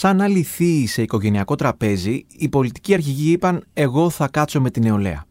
Σαν να λυθεί σε οικογενειακό τραπέζι, οι πολιτικοί αρχηγοί είπαν: Εγώ θα κάτσω με την νεολαία.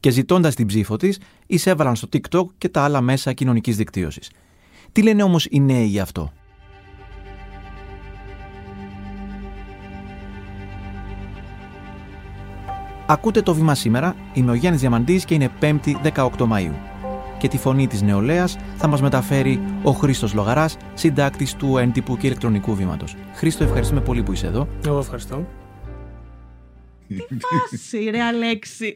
Και ζητώντας την ψήφο της, εισέβαλαν στο TikTok και τα άλλα μέσα κοινωνικής δικτύωσης. Τι λένε όμως οι νέοι γι' αυτό; Ακούτε το βήμα σήμερα. Είμαι ο Γιάννης Διαμαντής και είναι 5η 18 Μαΐου. Και τη φωνή της νεολαίας θα μας μεταφέρει ο Χρήστος Λογαράς, συντάκτης του έντυπου και ηλεκτρονικού βήματος. Χρήστο, ευχαριστούμε πολύ που είσαι εδώ. Εγώ ευχαριστώ. Τι φάση ρε Αλέξη.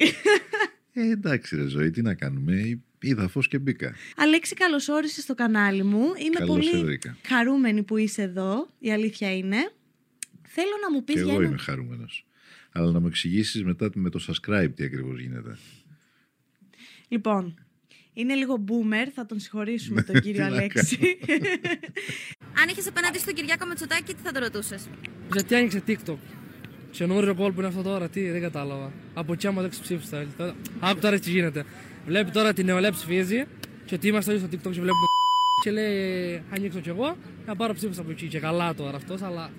Ε, εντάξει ρε ζωή, τι να κάνουμε. Είδα φως και μπήκα. Αλέξη, καλώς όρισες στο κανάλι μου. Είμαι Καλώς πολύ σε βρήκα. χαρούμενη που είσαι εδώ. Η αλήθεια είναι. Θέλω να μου πεις Και για εγώ ένα... είμαι χαρούμενος. Αλλά να μου εξηγήσεις μετά με το subscribe τι ακριβώς γίνεται. Λοιπόν, είναι λίγο boomer, θα τον συγχωρήσουμε τον κύριο Τι να Αλέξη. Αν είχες απέναντι στον Κυριάκο Μητσοτάκη, τι θα το ρωτούσες; Γιατί άνοιξε TikTok. Καινούριο κόλπο είναι αυτό τώρα, τι, δεν κατάλαβα. Από εκεί άμα δεν ψήφιστα. Άκου τώρα τι γίνεται. Βλέπει τώρα την νεολαία ψηφίζει και ότι είμαστε όλοι στο TikTok και βλέπουμε και λέει ανοίξω κι εγώ να πάρω ψήφους από εκεί. Και καλά τώρα αυτός, αλλά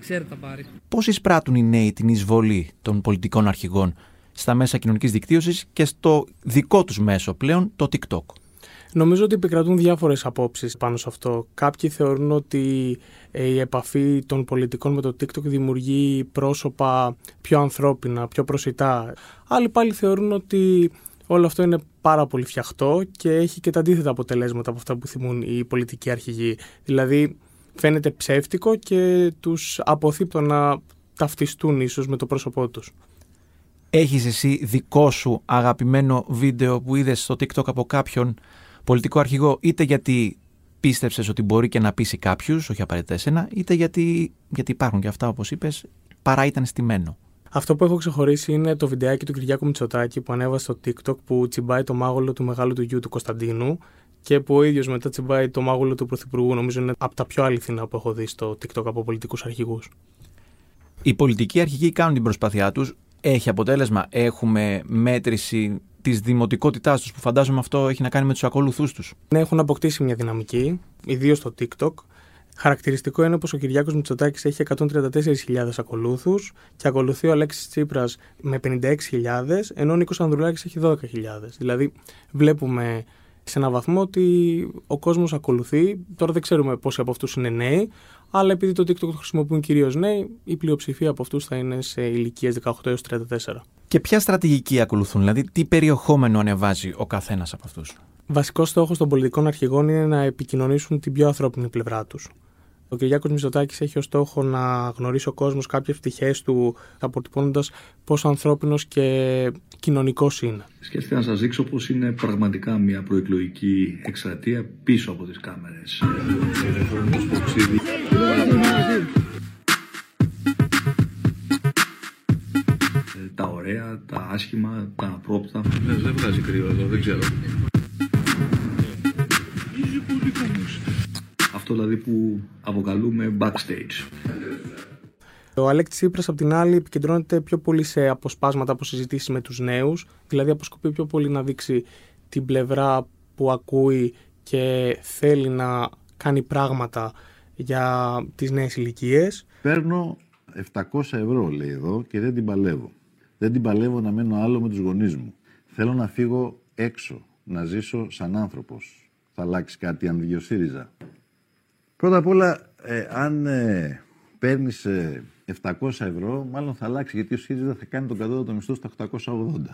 ξέρει τι θα πάρει. Πώς εισπράττουν οι νέοι την εισβολή των πολιτικών αρχηγών; Στα μέσα κοινωνικής δικτύωσης και στο δικό τους μέσο πλέον, το TikTok. Νομίζω ότι επικρατούν διάφορες απόψεις πάνω σε αυτό. Κάποιοι θεωρούν ότι ε, η επαφή των πολιτικών με το TikTok δημιουργεί πρόσωπα πιο ανθρώπινα, πιο προσιτά. Άλλοι πάλι θεωρούν ότι όλο αυτό είναι πάρα πολύ φτιαχτό και έχει και τα αντίθετα αποτελέσματα από αυτά που θυμούν οι πολιτικοί αρχηγοί. Δηλαδή φαίνεται ψεύτικο και τους αποθεί το να ταυτιστούν ίσως με το πρόσωπό τους. Έχεις εσύ δικό σου αγαπημένο βίντεο που είδες στο TikTok από κάποιον πολιτικό αρχηγό, είτε γιατί πίστεψες ότι μπορεί και να πείσει κάποιους, όχι απαραίτητα εσένα, είτε γιατί, γιατί υπάρχουν και αυτά όπως είπες, παρά ήταν στημένο. Αυτό που έχω ξεχωρίσει είναι το βιντεάκι του Κυριάκου Μητσοτάκη που ανέβασε στο TikTok που τσιμπάει το μάγουλο του μεγάλου του γιου του Κωνσταντίνου και που ο ίδιος μετά τσιμπάει το μάγουλο του Πρωθυπουργού. Νομίζω είναι από τα πιο αληθινά που έχω δει στο TikTok από πολιτικούς αρχηγούς. Οι πολιτικοί αρχηγοί κάνουν την προσπάθειά τους, έχει αποτέλεσμα, έχουμε μέτρηση της δημοτικότητάς τους που φαντάζομαι αυτό έχει να κάνει με τους ακολουθούς τους. Ναι, έχουν αποκτήσει μια δυναμική, ιδίως στο TikTok. Χαρακτηριστικό είναι πως ο Κυριάκος Μητσοτάκης έχει 134.000 ακολούθους και ακολουθεί ο Αλέξης Τσίπρας με 56.000, ενώ ο Νίκος Ανδρουλάκης έχει 12.000. Δηλαδή βλέπουμε σε ένα βαθμό ότι ο κόσμος ακολουθεί. Τώρα δεν ξέρουμε πόσοι από αυτούς είναι νέοι, αλλά επειδή το TikTok το χρησιμοποιούν κυρίως νέοι, η πλειοψηφία από αυτούς θα είναι σε ηλικίες 18 έως 34. Και ποια στρατηγική ακολουθούν, δηλαδή τι περιεχόμενο ανεβάζει ο καθένας από αυτούς; Βασικός στόχος των πολιτικών αρχηγών είναι να επικοινωνήσουν την πιο ανθρώπινη πλευρά τους. Ο Κυριάκος Μητσοτάκης έχει ως στόχο να γνωρίσει ο κόσμος κάποιες πτυχές του, αποτυπώνοντα πόσο ανθρώπινος και κοινωνικός είναι. Σκέφτηκα να σας δείξω πως είναι πραγματικά μια προεκλογική εκστρατεία πίσω από τις κάμερες. Ε, τα ωραία, τα άσχημα, τα απρόπτα. Δεν βγάζει κρύο εδώ, δεν ξέρω. Αυτό δηλαδή που αποκαλούμε backstage. Ο Αλέξη Τσίπρας απ' την άλλη επικεντρώνεται πιο πολύ σε αποσπάσματα από συζητήσεις με τους νέους, δηλαδή αποσκοπεί πιο πολύ να δείξει την πλευρά που ακούει και θέλει να κάνει πράγματα για τις νέες ηλικίες. Παίρνω 700 ευρώ, λέει εδώ, και δεν την παλεύω. Δεν την παλεύω να μένω άλλο με τους γονείς μου. Θέλω να φύγω έξω, να ζήσω σαν άνθρωπος. Θα αλλάξει κάτι αν βγει ο ΣΥΡΙΖΑ. Πρώτα απ' όλα, ε, αν ε, παίρνεις ε, 700 ευρώ, μάλλον θα αλλάξει, γιατί ο ΣΥΡΙΖΑ θα κάνει τον κατώτατο μισθό στα 880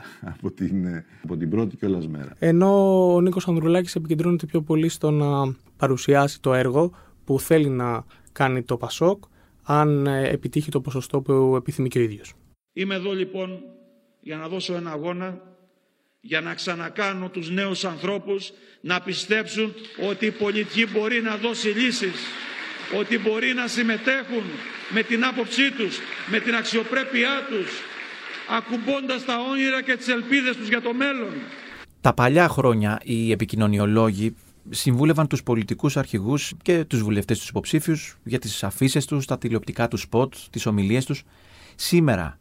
από την, ε, από την πρώτη κιόλας μέρα. Ενώ ο Νίκος Ανδρουλάκης επικεντρώνεται πιο πολύ στο να παρουσιάσει το έργο που θέλει να κάνει το Πασόκ, αν ε, επιτύχει το ποσοστό που επιθυμεί και ο ίδιος. Είμαι εδώ λοιπόν για να δώσω ένα αγώνα για να ξανακάνω τους νέους ανθρώπους να πιστέψουν ότι η πολιτική μπορεί να δώσει λύσεις, ότι μπορεί να συμμετέχουν με την άποψή τους, με την αξιοπρέπειά τους, ακουμπώντας τα όνειρα και τις ελπίδες τους για το μέλλον. Τα παλιά χρόνια οι επικοινωνιολόγοι συμβούλευαν τους πολιτικούς αρχηγούς και τους βουλευτές τους υποψήφιους για τις αφήσεις τους, τα τηλεοπτικά τους σποτ, τις ομιλίες τους. Σήμερα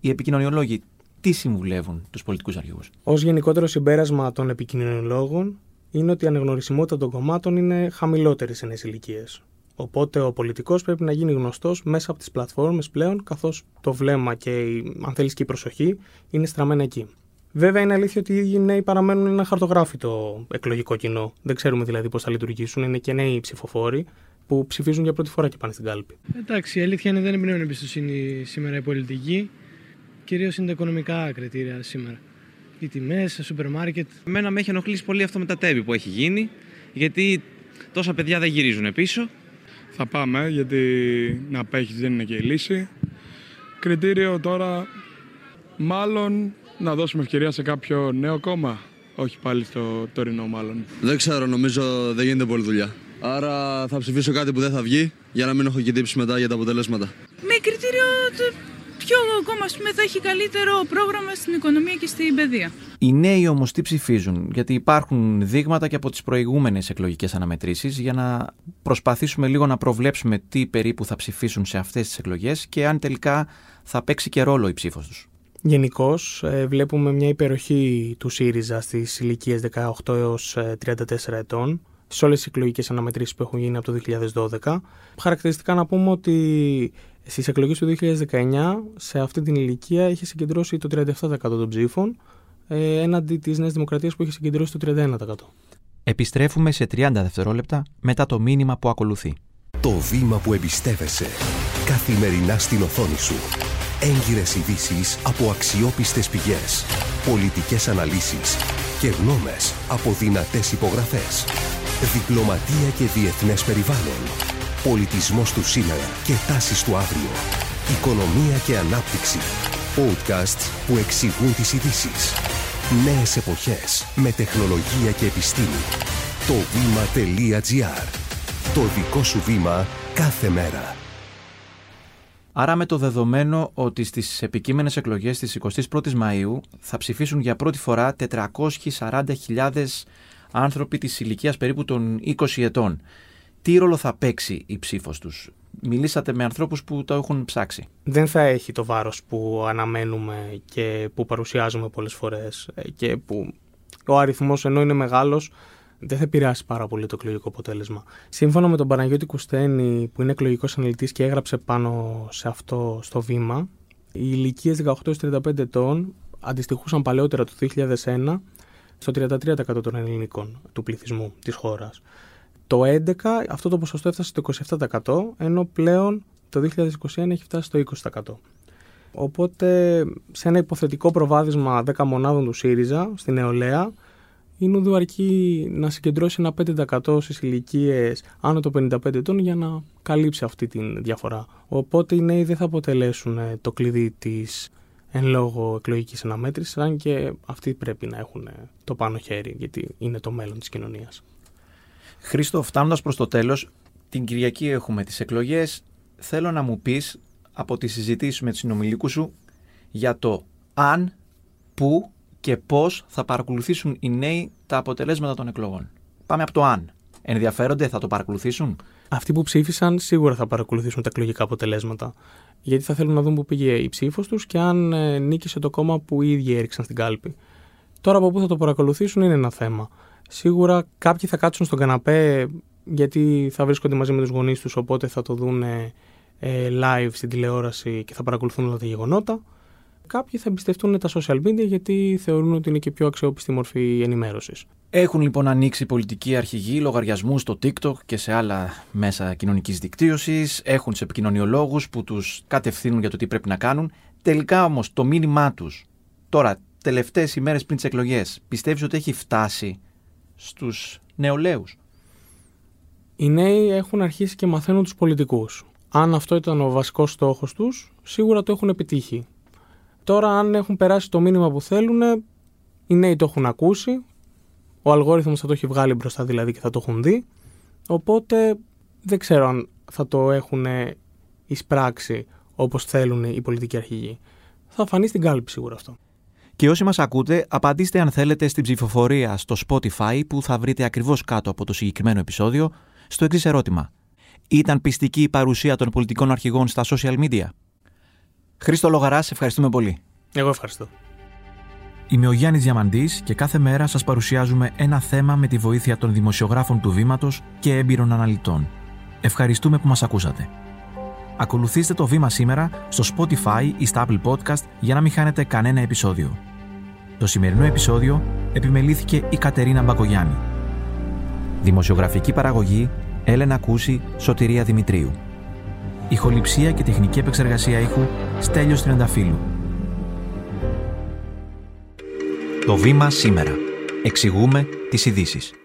οι επικοινωνιολόγοι τι συμβουλεύουν τους πολιτικούς αρχηγούς. Ω γενικότερο συμπέρασμα των επικοινωνιολόγων είναι ότι η αναγνωρισιμότητα των κομμάτων είναι χαμηλότερη σε νέες ηλικίες. Οπότε ο πολιτικός πρέπει να γίνει γνωστός μέσα από τις πλατφόρμες πλέον, καθώς το βλέμμα και η, αν θέλεις και η προσοχή είναι στραμμένα εκεί. Βέβαια, είναι αλήθεια ότι οι νέοι παραμένουν ένα χαρτογράφητο εκλογικό κοινό. Δεν ξέρουμε δηλαδή πώς θα λειτουργήσουν. Είναι και νέοι ψηφοφόροι που ψηφίζουν για πρώτη φορά και πάνε στην κάλπη. Εντάξει, η αλήθεια είναι δεν εμπνέουν εμπιστοσύνη σήμερα η πολιτική. Κυρίως είναι τα οικονομικά κριτήρια σήμερα. Οι τιμές, τα σούπερ μάρκετ. Εμένα με έχει ενοχλήσει πολύ αυτό με τα τέβη που έχει γίνει, γιατί τόσα παιδιά δεν γυρίζουν πίσω. Θα πάμε, γιατί να παίχει δεν είναι και η λύση. Κριτήριο τώρα, μάλλον να δώσουμε ευκαιρία σε κάποιο νέο κόμμα. Όχι πάλι στο τωρινό μάλλον. Δεν ξέρω, νομίζω δεν γίνεται πολύ δουλειά. Άρα θα ψηφίσω κάτι που δεν θα βγει για να μην έχω κοιτήψει μετά για τα αποτελέσματα. Με κριτήριο το ποιο κόμμα πούμε, θα έχει καλύτερο πρόγραμμα στην οικονομία και στην παιδεία; Οι νέοι όμως τι ψηφίζουν, γιατί υπάρχουν δείγματα και από τις προηγούμενες εκλογικές αναμετρήσεις για να προσπαθήσουμε λίγο να προβλέψουμε τι περίπου θα ψηφίσουν σε αυτές τις εκλογές και αν τελικά θα παίξει και ρόλο η ψήφος τους. Γενικώς ε, βλέπουμε μια υπεροχή του ΣΥΡΙΖΑ στις ηλικίες 18 έως 34 ετών σε όλες τις εκλογικές αναμετρήσεις που έχουν γίνει από το 2012. Χαρακτηριστικά να πούμε ότι στις εκλογές του 2019 σε αυτή την ηλικία είχε συγκεντρώσει το 37% των ψήφων ε, έναντι της Νέας Δημοκρατίας που είχε συγκεντρώσει το 31%. Επιστρέφουμε σε 30 δευτερόλεπτα μετά το μήνυμα που ακολουθεί. Το βήμα που εμπιστεύεσαι καθημερινά στην οθόνη σου. Έγκυρες ειδήσεις από αξιόπιστες πηγές, πολιτικές αναλύσεις και γνώμες από δυνατές υπογραφές. Διπλωματία και διεθνές περιβάλλον. Πολιτισμός του σήμερα και τάσεις του αύριο. Οικονομία και ανάπτυξη. Podcasts που εξηγούν τις ειδήσεις. Νέες εποχές με τεχνολογία και επιστήμη. Το βήμα.gr. Το δικό σου βήμα κάθε μέρα. Άρα με το δεδομένο ότι στις επικείμενες εκλογές της 21ης Μαΐου θα ψηφίσουν για πρώτη φορά 440.000 άνθρωποι της ηλικίας περίπου των 20 ετών. Τι ρόλο θα παίξει η ψήφος τους; Μιλήσατε με ανθρώπους που το έχουν ψάξει. Δεν θα έχει το βάρος που αναμένουμε και που παρουσιάζουμε πολλές φορές ε, και που ο αριθμός ενώ είναι μεγάλος δεν θα επηρεάσει πάρα πολύ το εκλογικό αποτέλεσμα. Σύμφωνα με τον Παναγιώτη Κουστένη, που είναι εκλογικός αναλυτής και έγραψε πάνω σε αυτό στο βήμα, οι ηλικίες 18-35 ετών αντιστοιχούσαν παλαιότερα το 2001 στο 33% των ελληνικών του πληθυσμού της χώρας. Το 2011 αυτό το ποσοστό έφτασε στο 27% ενώ πλέον το 2021 έχει φτάσει στο 20%. Οπότε σε ένα υποθετικό προβάδισμα 10 μονάδων του ΣΥΡΙΖΑ στην νεολαία η Νούδου αρκεί να συγκεντρώσει ένα 5% στις ηλικίες άνω των 55 ετών για να καλύψει αυτή τη διαφορά. Οπότε οι νέοι δεν θα αποτελέσουν το κλειδί της εν λόγω εκλογικής αναμέτρησης, αν και αυτοί πρέπει να έχουν το πάνω χέρι, γιατί είναι το μέλλον της κοινωνίας. Χρήστο, φτάνοντας προς το τέλος, την Κυριακή έχουμε τις εκλογές. Θέλω να μου πεις από τη συζητήσει με τους συνομιλίκους σου για το αν, πού και πώς θα παρακολουθήσουν οι νέοι τα αποτελέσματα των εκλογών. Πάμε από το αν. Ενδιαφέρονται, θα το παρακολουθήσουν; Αυτοί που ψήφισαν σίγουρα θα παρακολουθήσουν τα εκλογικά αποτελέσματα γιατί θα θέλουν να δουν πού πήγε η ψήφος τους και αν ε, νίκησε το κόμμα που οι ίδιοι έριξαν στην κάλπη. Τώρα από πού θα το παρακολουθήσουν είναι ένα θέμα. Σίγουρα κάποιοι θα κάτσουν στον καναπέ γιατί θα βρίσκονται μαζί με τους γονείς τους, οπότε θα το δουν ε, live στην τηλεόραση και θα παρακολουθούν όλα τα γεγονότα. Κάποιοι θα εμπιστευτούν τα social media γιατί θεωρούν ότι είναι και πιο αξιόπιστη μορφή ενημέρωσης. Έχουν λοιπόν ανοίξει πολιτικοί αρχηγοί λογαριασμούς στο TikTok και σε άλλα μέσα κοινωνικής δικτύωσης. Έχουν του επικοινωνιολόγους που τους κατευθύνουν για το τι πρέπει να κάνουν. Τελικά όμως το μήνυμά τους τώρα, τελευταίες ημέρες πριν τις εκλογές, πιστεύεις ότι έχει φτάσει στους νεολαίους; Οι νέοι έχουν αρχίσει και μαθαίνουν τους πολιτικούς. Αν αυτό ήταν ο βασικός στόχος τους, σίγουρα το έχουν επιτύχει. Τώρα, αν έχουν περάσει το μήνυμα που θέλουν, οι νέοι το έχουν ακούσει, ο αλγόριθμος θα το έχει βγάλει μπροστά δηλαδή και θα το έχουν δει. Οπότε δεν ξέρω αν θα το έχουν εισπράξει όπως θέλουν οι πολιτικοί αρχηγοί. Θα φανεί στην κάλυψη σίγουρα αυτό. Και όσοι μας ακούτε, απαντήστε αν θέλετε στην ψηφοφορία στο Spotify που θα βρείτε ακριβώς κάτω από το συγκεκριμένο επεισόδιο στο εξής ερώτημα. Ήταν πιστική η παρουσία των πολιτικών αρχηγών στα social media? Χρήστο Λογαράς, ευχαριστούμε πολύ. Εγώ ευχαριστώ. Είμαι ο Γιάννης Διαμαντής και κάθε μέρα σας παρουσιάζουμε ένα θέμα με τη βοήθεια των δημοσιογράφων του Βήματος και έμπειρων αναλυτών. Ευχαριστούμε που μας ακούσατε. Ακολουθήστε το βήμα σήμερα στο Spotify ή στα Apple Podcast για να μην χάνετε κανένα επεισόδιο. Το σημερινό επεισόδιο επιμελήθηκε η Κατερίνα Μπακογιάννη. Δημοσιογραφική παραγωγή Έλενα Κούση, Σωτηρία Δημητρίου. Ηχοληψία και τεχνική επεξεργασία ήχου Στέλιος Τριανταφύλου. Το βήμα σήμερα. Εξηγούμε τις ειδήσεις.